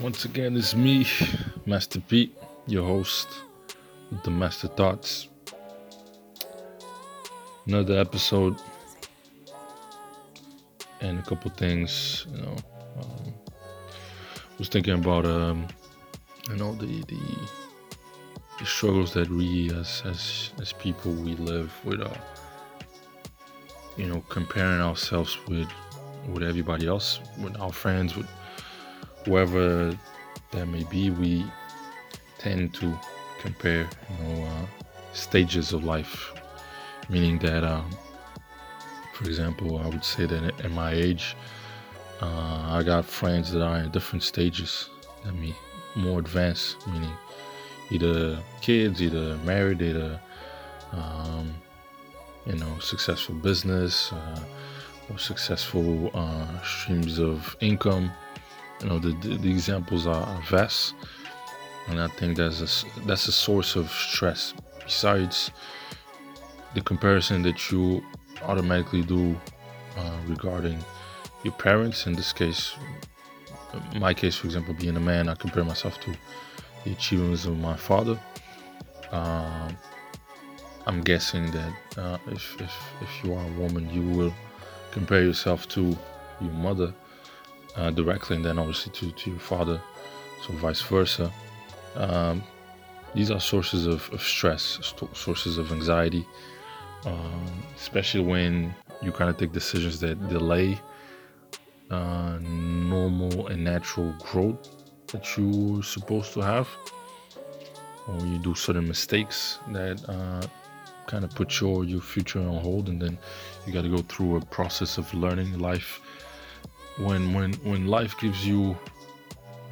Once again, it's me, Master Pete, your host with the Master Thoughts. Another episode and a couple things, you know. Um, was thinking about, um, you know, the, the the struggles that we as as as people we live with, uh, you know, comparing ourselves with with everybody else, with our friends, with whoever that may be, we tend to compare, you know, uh, stages of life. Meaning that, um, for example, I would say that at my age, uh, I got friends that are in different stages than me, more advanced, meaning either kids, either married, either, um, you know, successful business uh, or successful uh, streams of income you know the, the, examples are vast. And i think that's a, that's a source of stress. Besides the comparison that you automatically do uh, regarding your parents in this case my case for example being a man i compare myself to the achievements of my father. Uh, i'm guessing that uh, if, if, if you are a woman you will compare yourself to your mother uh, directly and then obviously to, to your father, so vice versa. Um, these are sources of, of stress, st- sources of anxiety, um, especially when you kind of take decisions that delay uh, normal and natural growth that you're supposed to have, or you do certain mistakes that uh, kind of put your your future on hold, and then you got to go through a process of learning life when when when life gives you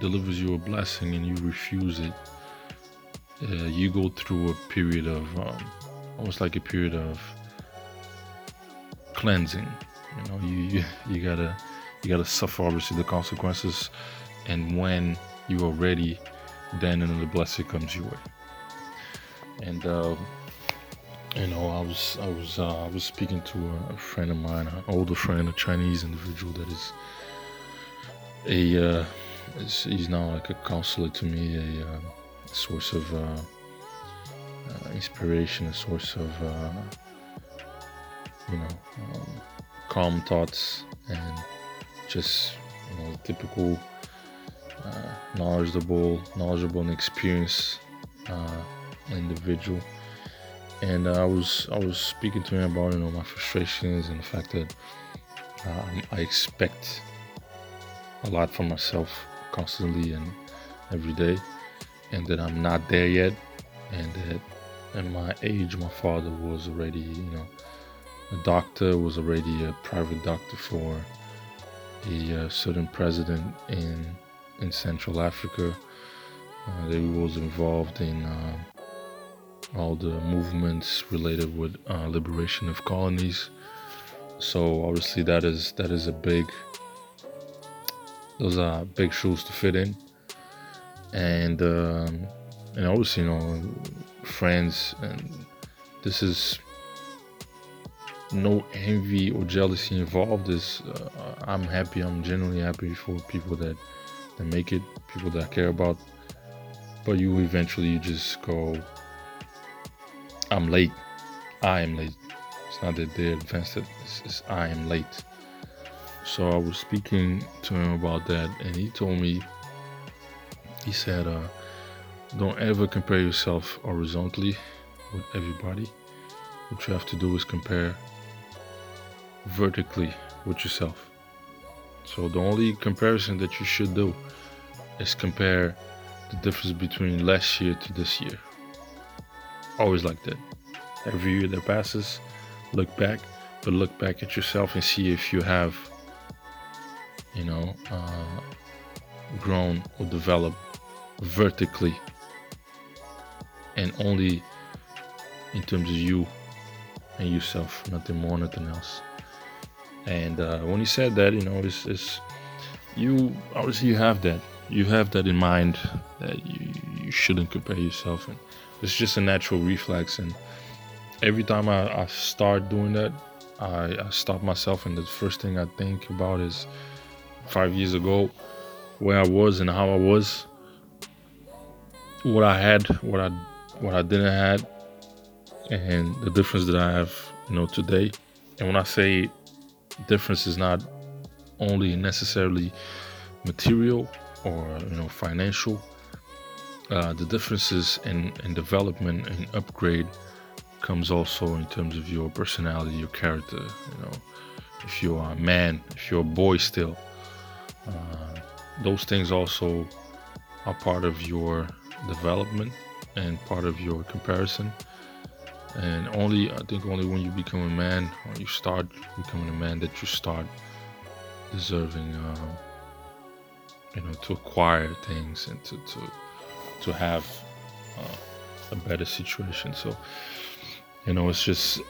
delivers you a blessing and you refuse it uh, you go through a period of um, almost like a period of cleansing. You know you, you you gotta you gotta suffer obviously the consequences. And when you are ready then another blessing comes your way. And uh, you know i was i was uh, i was speaking to a friend of mine an older friend a chinese individual that is a uh, he's now like a counselor to me, a uh, source of uh, uh, inspiration, a source of uh, you know um, calm thoughts and just you know typical knowledgeable, knowledgeable and experienced individual. And I was I was speaking to him about you know my frustrations and the fact that um, I expect a lot from myself constantly and every day, and that I'm not there yet, and that at my age, my father was already, you know, a doctor, was already a private doctor for a uh, certain president in in Central Africa. Uh, that he was involved in uh, all the movements related with uh, liberation of colonies. So obviously that is that is a big those are big shoes to fit in, and um, and obviously you know friends and this is no envy or jealousy involved. Is uh, I'm happy. I'm genuinely happy for people that that make it, people that care about. But you eventually you just go. I'm late. I am late. It's not that they're advanced. It's, it's I am late. So I was speaking to him about that, and he told me, he said, uh, don't ever compare yourself horizontally with everybody. What you have to do is compare vertically with yourself. So the only comparison that you should do is compare the difference between last year to this year. Always like that. Every year that passes, look back, but look back at yourself and see if you have you know, uh, grown or developed vertically and only in terms of you and yourself, nothing more, nothing else. And uh, when he said that, you know, it's, it's you obviously you have that, you have that in mind that you you shouldn't compare yourself, and it's just a natural reflex. And every time I, I start doing that, I, I stop myself, and the first thing I think about is five years ago where I was and how I was, what I had, what I what I didn't have, and the difference that I have, you know, today. And when I say difference is not only necessarily material or you know financial, uh, the differences in, in development and upgrade comes also in terms of your personality, your character. You know, if you are a man, if you're a boy still, uh, those things also are part of your development and part of your comparison. And only, I think, only when you become a man or you start becoming a man that you start deserving, um, you know, to acquire things and to to to have uh, a better situation. So, you know, it's just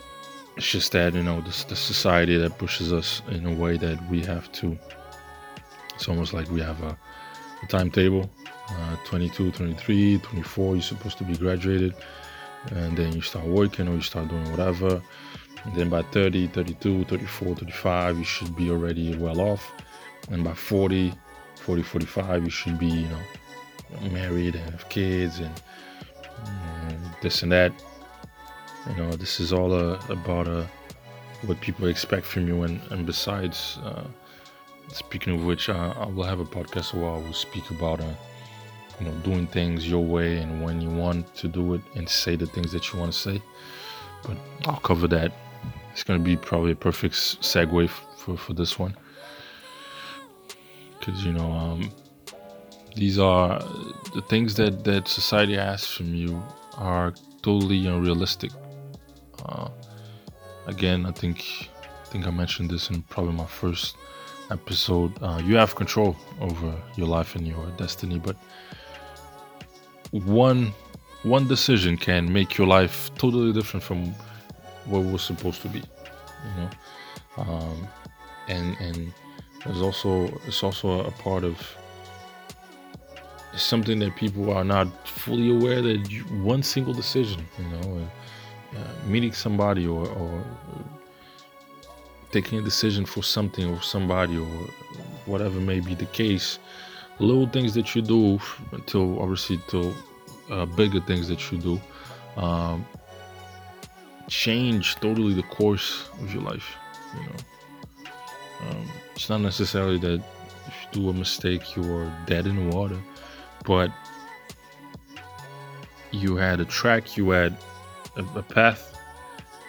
it's just that you know this the society that pushes us in a way that we have to. It's almost like we have a, a timetable. Uh, 22, 23, 24, you're supposed to be graduated, and then you start working or you start doing whatever. And then by 30, 32, 34, 35, you should be already well off. And by 40, 40, 45, you should be, you know, married and have kids and this and that. You know, this is all uh, about uh, what people expect from you. And, and besides, uh, speaking of which, uh, I will have a podcast where I will speak about, uh, you know, doing things your way and when you want to do it and say the things that you want to say. But I'll cover that. It's going to be probably a perfect segue for, for this one. Because, you know, um, these are the things that that society asks from you are totally unrealistic. Uh, again, I think I think I mentioned this in probably my first episode. Uh, you have control over your life and your destiny, but one one decision can make your life totally different from what was supposed to be. You know, um, and and there's also it's also a part of something that people are not fully aware that you, one single decision, you know, uh, meeting somebody or, or taking a decision for something or somebody or whatever may be the case, little things that you do until obviously till uh, bigger things that you do um, change totally the course of your life. You know, um, it's not necessarily that if you do a mistake, you're dead in the water but you had a track, you had a, a path,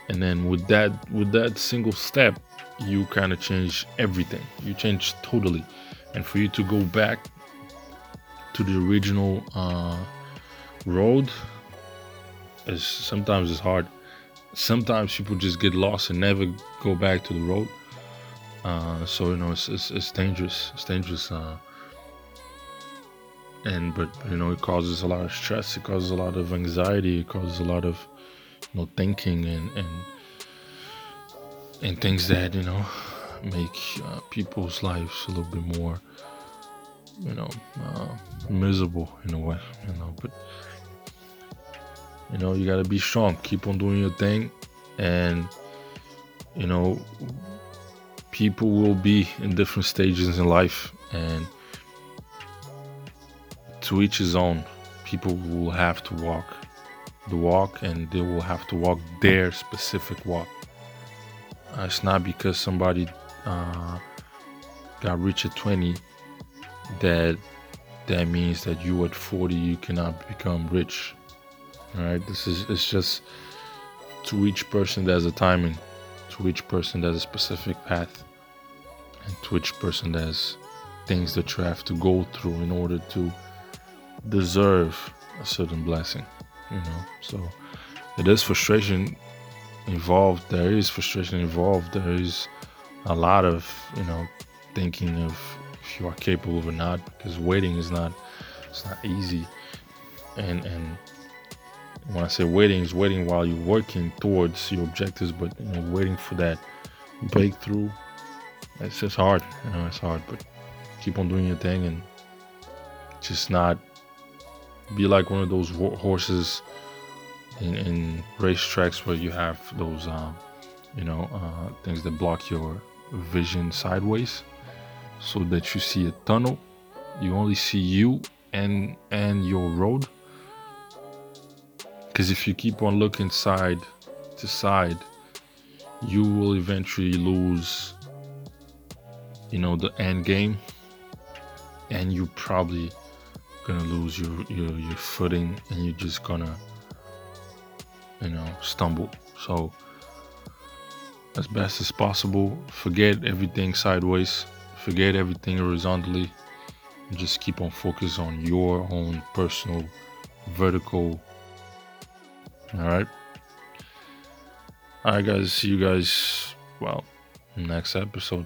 and then with that with that single step, you kind of change everything. You change totally, and for you to go back to the original uh, road is sometimes it's hard. Sometimes people just get lost and never go back to the road. Uh, so you know it's, it's, it's dangerous. It's dangerous. Uh, and but you know it causes a lot of stress it causes a lot of anxiety it causes a lot of you know thinking and and and things that you know make uh, people's lives a little bit more you know uh, miserable in a way you know but you know you got to be strong keep on doing your thing and you know people will be in different stages in life and to each his own. People will have to walk the walk and they will have to walk their specific walk. Uh, it's not because somebody uh, got rich at 20 that that means that you at 40 you cannot become rich. All right, this is it's just to each person there's a timing, to each person there's a specific path, and to each person there's things that you have to go through in order to deserve a certain blessing, you know. So it is frustration involved. There is frustration involved. There is a lot of, you know, thinking of if you are capable or not, because waiting is not it's not easy. And and when I say waiting, is waiting while you're working towards your objectives, but you know, waiting for that breakthrough. It's just hard, you know, it's hard, but keep on doing your thing and just not be like one of those horses in, in racetracks where you have those, uh, you know, uh, things that block your vision sideways so that you see a tunnel. You only see you and and your road. Because if you keep on looking side to side you will eventually lose you know the end game. And you probably gonna lose your, your your footing and you're just gonna you know stumble. So as best as possible forget everything sideways forget everything horizontally just keep on focus on your own personal vertical. All right all right guys see you guys well next episode